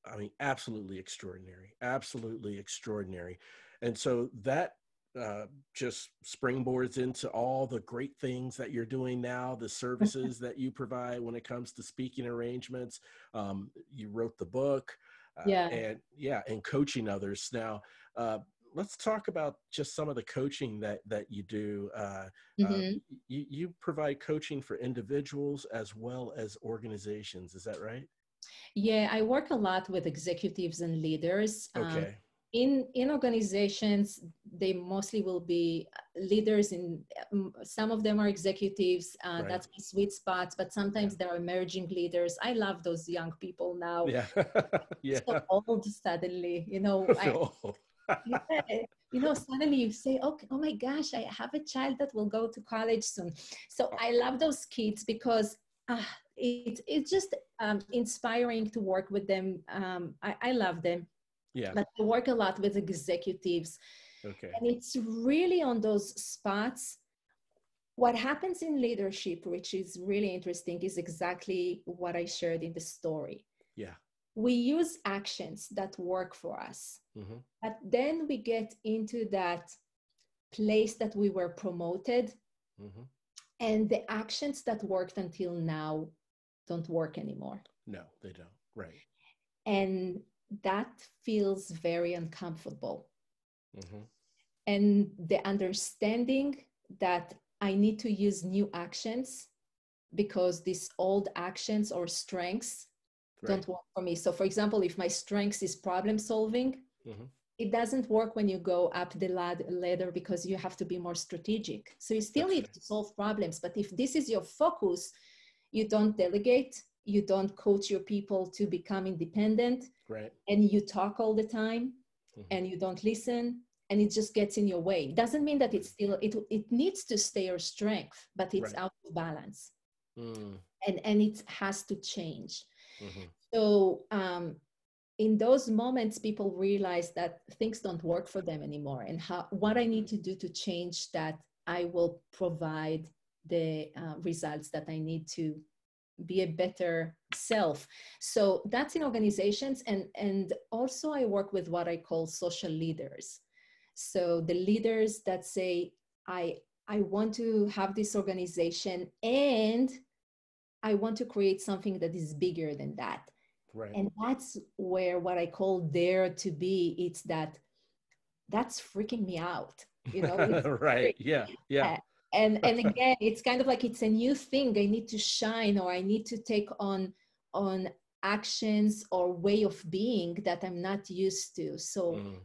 I mean, absolutely extraordinary, absolutely extraordinary. And so that uh, just springboards into all the great things that you're doing now, the services that you provide when it comes to speaking arrangements. Um, you wrote the book, uh, yeah, and yeah, and coaching others. Now, uh, let's talk about just some of the coaching that that you do. Uh, uh, mm-hmm. you, you provide coaching for individuals as well as organizations. Is that right? Yeah, I work a lot with executives and leaders. Um, okay. Um, in in organizations, they mostly will be leaders. In um, some of them are executives. Uh, right. That's my sweet spot. But sometimes yeah. they're emerging leaders. I love those young people now. Yeah, yeah. So old suddenly, you know. I, yeah, you know suddenly you say okay oh my gosh i have a child that will go to college soon so i love those kids because uh, it, it's just um, inspiring to work with them. Um, I, I love them. Yeah. But I work a lot with executives. Okay. And it's really on those spots. What happens in leadership, which is really interesting, is exactly what I shared in the story. Yeah. We use actions that work for us. Mm-hmm. But then we get into that place that we were promoted. Mm-hmm and the actions that worked until now don't work anymore no they don't right and that feels very uncomfortable mm-hmm. and the understanding that i need to use new actions because these old actions or strengths right. don't work for me so for example if my strengths is problem solving mm-hmm it doesn't work when you go up the ladder because you have to be more strategic. So you still That's need right. to solve problems. But if this is your focus, you don't delegate, you don't coach your people to become independent, right. and you talk all the time mm-hmm. and you don't listen and it just gets in your way. It doesn't mean that it's still it it needs to stay your strength, but it's right. out of balance. Mm. And and it has to change. Mm-hmm. So um, in those moments people realize that things don't work for them anymore and how what i need to do to change that i will provide the uh, results that i need to be a better self so that's in organizations and and also i work with what i call social leaders so the leaders that say i i want to have this organization and i want to create something that is bigger than that Right. And that's where what I call dare to be, it's that that's freaking me out. You know, right. Yeah. Yeah. And and again, it's kind of like it's a new thing. I need to shine or I need to take on on actions or way of being that i'm not used to so mm.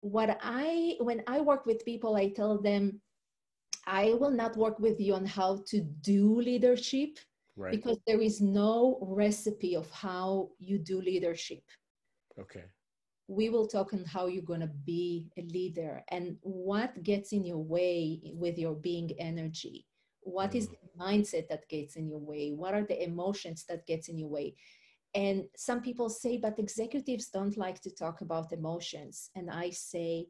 what i when i work with people i tell them i will not work with you on how to do leadership right. because there is no recipe of how you do leadership okay we will talk on how you're going to be a leader and what gets in your way with your being energy. What mm. the mindset that gets in your way? What are the emotions that gets in your way? And some people say but executives don't like to talk about emotions. And i say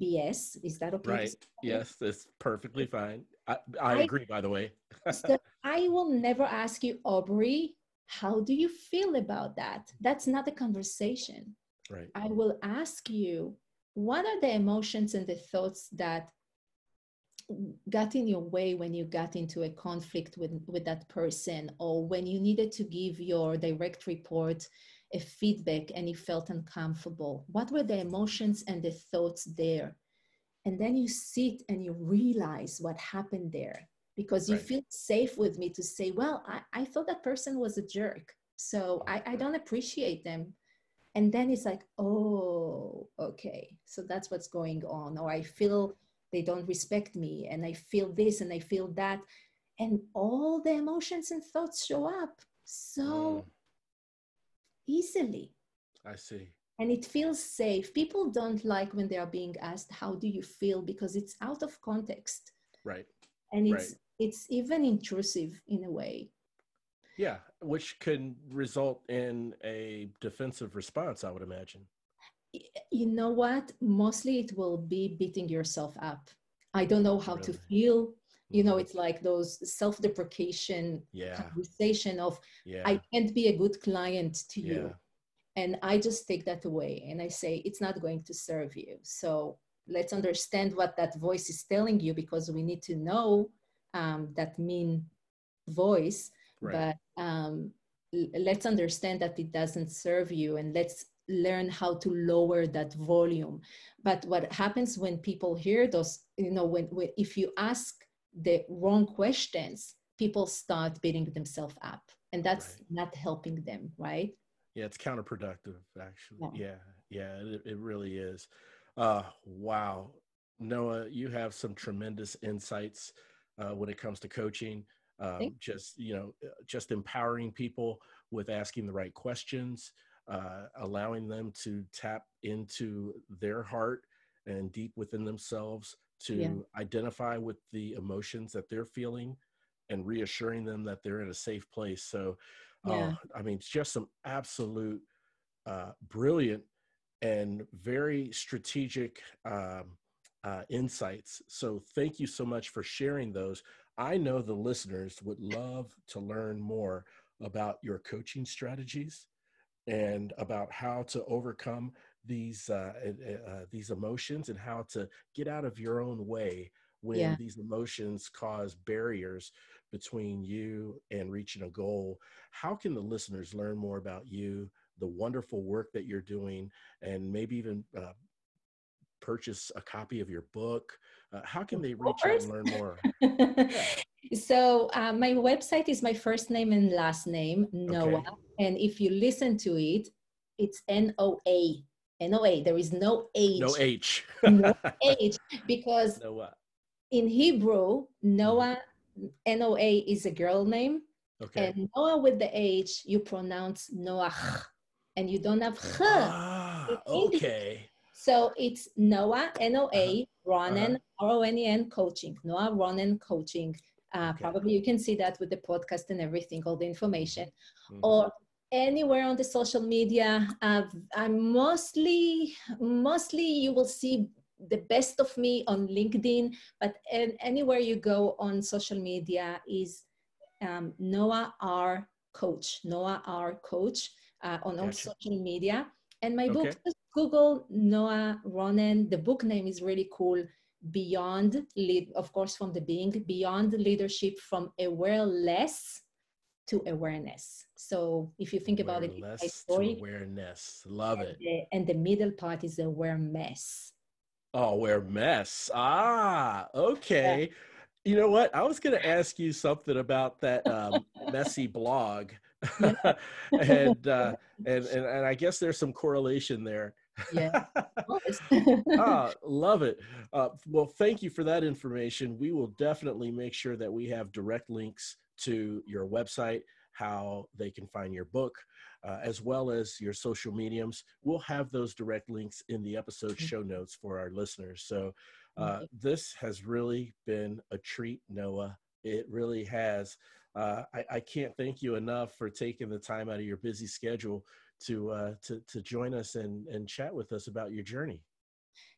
bs is that okay right. yes that's perfectly fine. I, I, I agree by the way. So i will never ask you aubrey how do you feel about that? That's not a conversation right. I will ask you what are the emotions and the thoughts that got in your way when you got into a conflict with with that person or when you needed to give your direct report a feedback and you felt uncomfortable? What were the emotions and the thoughts there? And then you sit and you realize what happened there because you right. feel safe with me to say well I, I thought that person was a jerk so I, I don't appreciate them and then it's like oh okay. So that's what's going on. Or i feel they don't respect me and i feel this and i feel that. And all the emotions and thoughts show up so mm. easily. I see. And it feels safe. People don't like when they are being asked how do you feel? because it's out of context. Right. And it's right. it's even intrusive in a way yeah which can result in a defensive response i would imagine you know what? Mostly it will be beating yourself up. I don't know how really? to feel. You know, mm-hmm. it's like those self-deprecation yeah. conversation of yeah. I can't be a good client to you. And I just take that away and I say it's not going to serve you. So let's understand what that voice is telling you because we need to know um, that mean voice. Right. But um, let's understand that it doesn't serve you and let's learn how to lower that volume. But what happens when people hear those you know when, when if you ask the wrong questions people start beating themselves up and that's right. not helping them right? Yeah it's counterproductive actually. Yeah. Yeah, yeah it, it really is. Uh wow. Noa you have some tremendous insights uh, when it comes to coaching um, just you know just empowering people with asking the right questions uh, allowing them to tap into their heart and deep within themselves to yeah. identify with the emotions that they're feeling and reassuring them that they're in a safe place. So, uh, yeah. uh, I mean, it's just some absolute uh, brilliant and very strategic um, uh, insights. So, thank you so much for sharing those. I know the listeners would love to learn more about your coaching strategies and about how to overcome these uh, uh, these emotions and how to get out of your own way when yeah. these emotions cause barriers between you and reaching a goal. How can the listeners learn more about you, the wonderful work that you're doing, and maybe even uh, purchase a copy of your book? Uh, how can they reach out and learn more? yeah. So uh, my website is my first name and last name, Noa. Okay. And if you listen to it, it's N O A. N O A. There is no H. No H. no H because Noah. in Hebrew, Noa, N O A is a girl name. Okay. And Noah with the H, you pronounce Noach. And you don't have Ch. Ah, okay. So it's Noa, N A, uh-huh. Ronen. R O N N coaching. Noa Ronen coaching. Uh, okay. Probably you can see that with the podcast and everything, all the information. Mm-hmm. Or anywhere on the social media. Uh, I'm mostly, mostly you will see the best of me on LinkedIn, but anywhere you go on social media is um, Noa R Coach, Noa R Coach uh, on gotcha. all social media. And my okay. book, just Google Noa Ronen. The book name is really cool. Beyond lead of course from the being beyond leadership from awareless to awareness. So if you think about it story. awareness. Love and it the, and the middle part is aware mess oh aware mess ah okay. Yeah. you know what? I was going to ask you something about that um, messy blog and, uh, and and and I guess there's some correlation there. Yeah. ah, love it. Uh, well, thank you for that information. We will definitely make sure that we have direct links to your website, how they can find your book, uh, as well as your social mediums. We'll have those direct links in the episode show notes for our listeners. So, uh, this has really been a treat, Noa. It really has. Uh, I, I, can't thank you enough for taking the time out of your busy schedule to uh, to to join us and and chat with us about your journey.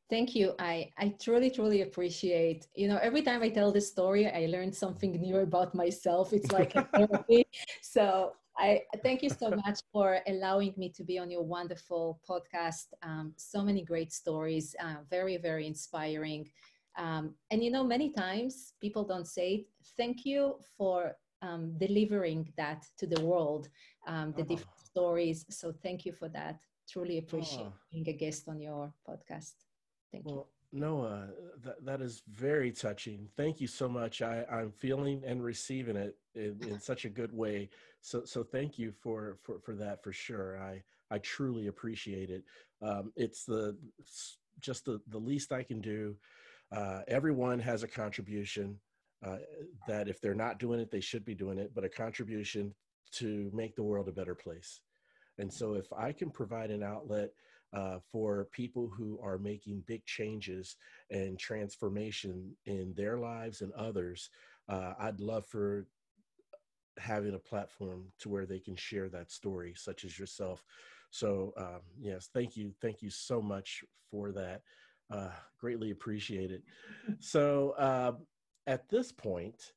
Thank you. I I truly truly appreciate. You know, every time I tell this story, I learn something new about myself. It's like a therapy. so I thank you so much for allowing me to be on your wonderful podcast. Um, so many great stories, uh, very very inspiring. Um, and you know, many times people don't say thank you for um, delivering that to the world, um, the oh. different stories. So thank you for that. Truly appreciate oh. being a guest on your podcast. Thank well, you. Noa, that, that is very touching. Thank you so much. I, I'm feeling and receiving it in, in such a good way. So, so thank you for, for, for that for sure. I, I truly appreciate it. Um, it's the, just the, the least I can do. Uh, everyone has a contribution uh, that if they're not doing it, they should be doing it, but a contribution to make the world a better place. And so, if I can provide an outlet uh, for people who are making big changes and transformation in their lives and others, uh, I'd love for having a platform to where they can share that story, such as yourself. So, um, yes, thank you. Thank you so much for that. Uh, greatly appreciate it. So, uh, at this point,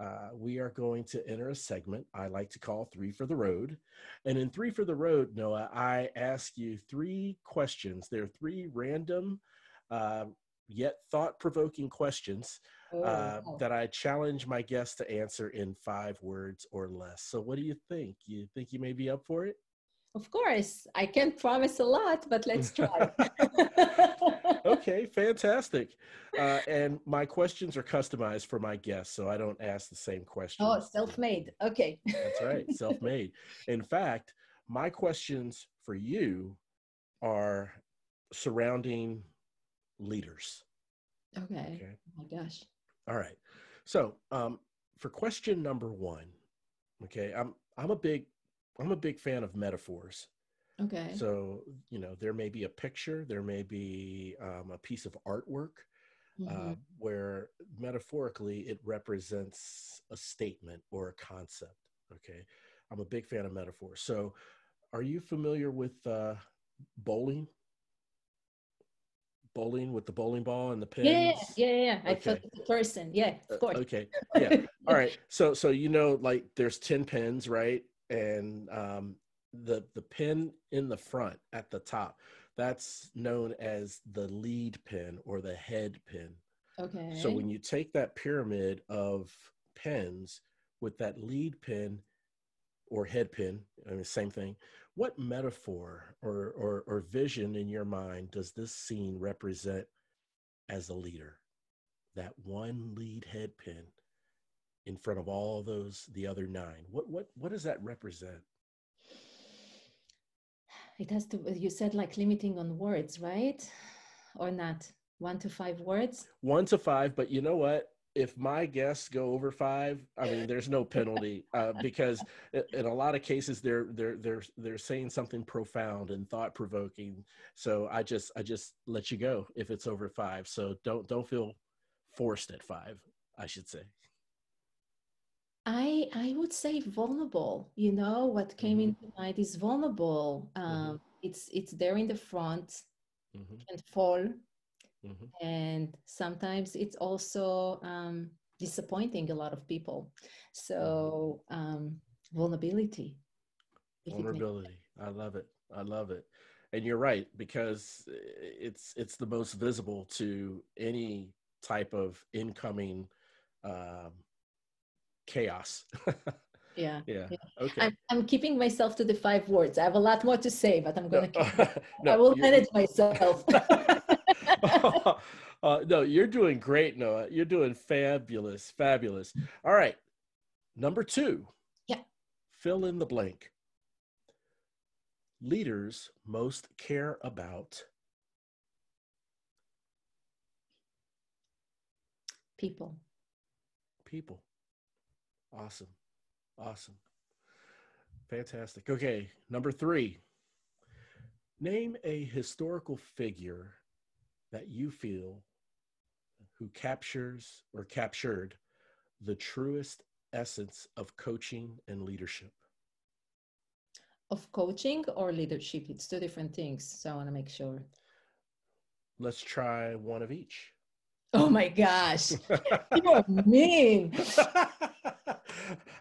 uh, we are going to enter a segment I like to call Three for the Road. And in Three for the Road, Noa, I ask you three questions. They're three random, uh, yet thought provoking questions uh, oh. that I challenge my guests to answer in five words or less. So, what do you think? You think you may be up for it? Of course, I can't promise a lot, but let's try. okay, fantastic. Uh, and my questions are customized for my guests, so I don't ask the same questions. Oh, self-made. Okay. That's right, self-made. In fact, my questions for you are surrounding leaders. Okay. okay. Oh my gosh. All right. So, um, for question number one, okay, I'm I'm a big I'm a big fan of metaphors. Okay. So, you know, there may be a picture, there may be um, a piece of artwork mm-hmm. uh, where metaphorically it represents a statement or a concept. Okay. I'm a big fan of metaphors. So, are you familiar with uh, bowling? Bowling with the bowling ball and the pins. Yeah, yeah, yeah. yeah. Okay. I thought the person. Yeah, of uh, course. Uh, okay. Yeah. All right. So, so you know, like there's ten pins, right? and um, the the pin in the front at the top. That's known as the lead pin or the head pin. Okay. so when you take that pyramid of pins with that lead pin or head pin I mean same thing what metaphor or, or or vision in your mind does this scene represent as a leader? That one lead head pin in front of all those the other nine. What what what does that represent it has to you said like limiting on words right? Or not? One to five words? One to five but you know what? If my guests go over five i mean there's no penalty uh, because in a lot of cases they're they're they're they're saying something profound and thought provoking so i just i just let you go if it's over five. So don't don't feel forced at five i should say I I would say vulnerable. You know what came mm-hmm. into mind is vulnerable. Mm-hmm. Um, mm-hmm. It's it's there in the front, mm-hmm. can fall, mm-hmm. and sometimes it's also um, disappointing a lot of people. So mm-hmm. um, vulnerability. Vulnerability. I love it. I love it. And you're right because it's it's the most visible to any type of incoming um, chaos. yeah. Yeah. Okay. I'm, I'm, keeping myself to the five words. I have a lot more to say, but I'm going no, to. no, I will manage myself. uh, no, you're doing great, Noa. You're doing fabulous, fabulous. All right. Number two. Yeah. fill in the blank. Leaders most care about people. People. Awesome. Awesome. Fantastic. Okay, number three. Name a historical figure that you feel who captures or captured the truest essence of coaching and leadership? Of coaching or leadership? It's two different things. So I want to make sure. Let's try one of each. Oh my gosh. You're mean.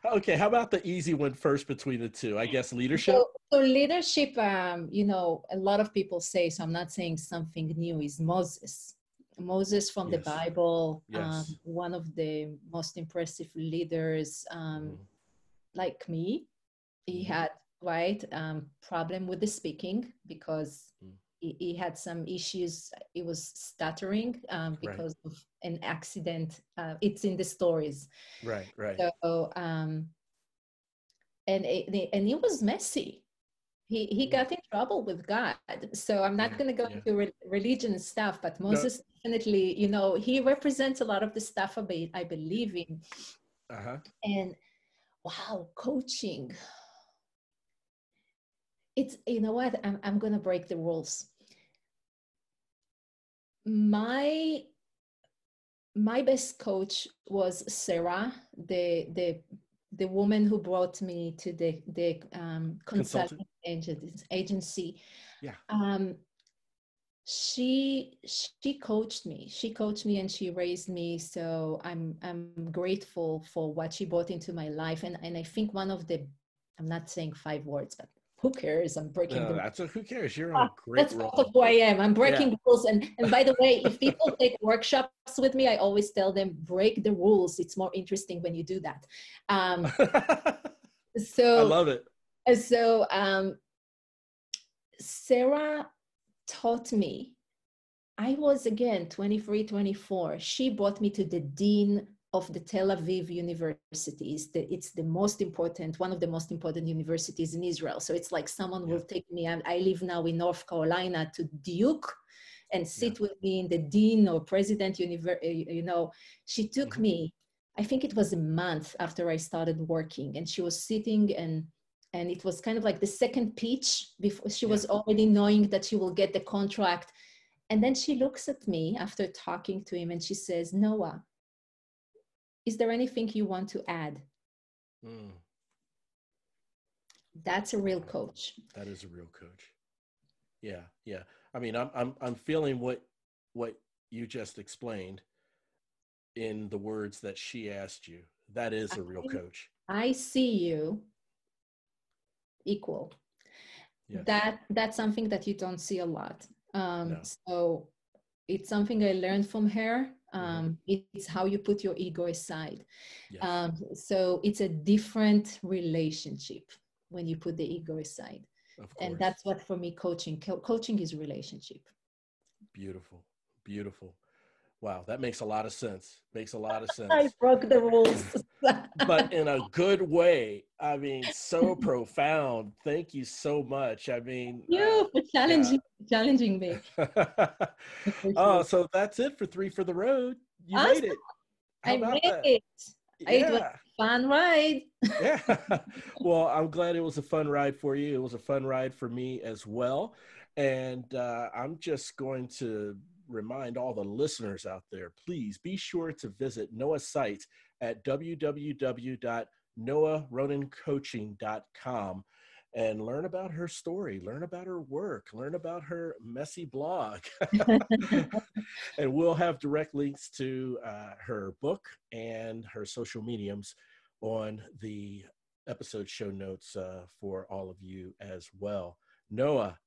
okay, how about the easy one first between the two? I guess leadership. So, so, leadership, um, you know, a lot of people say, so I'm not saying something new, is Moses. Moses from yes. the Bible, yes. um, one of the most impressive leaders, um, mm. like me. He mm. had right um, problem with the speaking because mm. He, he, had some issues. He was stuttering um, because right. of an accident. Uh, it's in the stories. Right, right. So, um, and it, and it was messy he he got in trouble with God. So I'm not going to go yeah. into re- religion stuff, but Moses no. definitely, you know, he represents a lot of the stuff I, be, I believe in. Uh-huh. And wow, coaching. It's you know what? I'm I'm going to break the rules. My my best coach was Sarah, the the the woman who brought me to the the um, consulting agency. Yeah. Um, she she coached me. She coached me and she raised me. So I'm I'm grateful for what she brought into my life. And and I think one of the I'm not saying five words, but who cares? I'm breaking. No, the that's a, who cares. You're on a great That's of who I am. I'm breaking yeah. rules. And and by the way, if people take workshops with me, I always tell them break the rules. It's more interesting when you do that. Um, so I love it. So um, Sarah taught me. I was again 23, 24. She brought me to the dean of the Tel Aviv University. It's the, it's the most important, one of the most important universities in Israel. So it's like someone yeah. will take me, and I live now in North Carolina, to Duke and sit yeah. with me in the dean or president, univer- uh, you know. She took mm-hmm. me, I think it was a month after I started working, and she was sitting and and it was kind of like the second pitch before she yeah. was already knowing that she will get the contract and then she looks at me after talking to him and she says noa is there anything you want to add? Mm. That's a real coach. That is a real coach. Yeah, yeah. I mean, I'm I'm I'm feeling what what you just explained in the words that she asked you. That is a real coach. I see you equal. Yeah. That that's something that you don't see a lot. Um, no. So it's something I learned from her. Um, mm-hmm. it's how you put your ego aside. Yes. um, so it's a different relationship when you put the ego aside. And that's what for me coaching Co- coaching is relationship. Beautiful. Beautiful. Wow that makes a lot of sense. Makes a lot of sense. i broke the rules but in a good way i mean so profound thank you so much i mean you uh, for challenging yeah challenging me. oh, so that's it for three for the road. You awesome. made it. How I made that? it. Yeah. It was fun ride. yeah. Well, I'm glad it was a fun ride for you. It was a fun ride for me as well. And uh, I'm just going to remind all the listeners out there please be sure to visit Noa's site at www.noaronencoaching.com and learn about her story, learn about her work, learn about her messy blog. and we'll have direct links to uh, her book and her social mediums on the episode show notes uh, for all of you as well. Noa,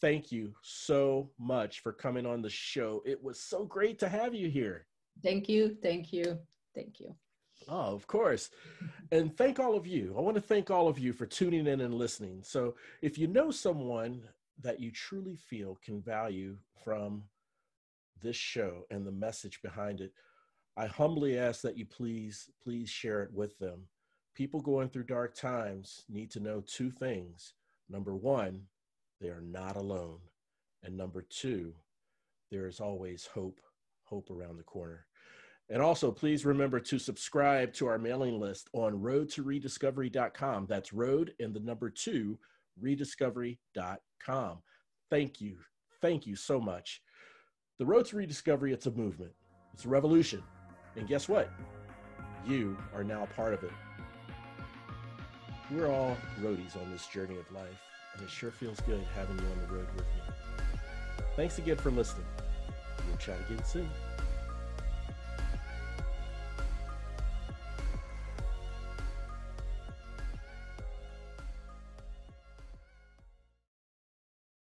thank you so much for coming on the show. It was so great to have you here. Thank you. Thank you. Thank you. Oh, of course. And thank all of you. I want to thank all of you for tuning in and listening. So, if you know someone that you truly feel can value from this show and the message behind it, I humbly ask that you please, please share it with them. People going through dark times need to know two things. Number one, they are not alone. And number two, there is always hope, hope around the corner. And also, please remember to subscribe to our mailing list on roadtorediscovery.com. That's road and the number two, rediscovery.com. Thank you. Thank you so much. The Road to Rediscovery, it's a movement, it's a revolution. And guess what? You are now part of it. We're all roadies on this journey of life, and it sure feels good having you on the road with me. Thanks again for listening. We'll chat again soon.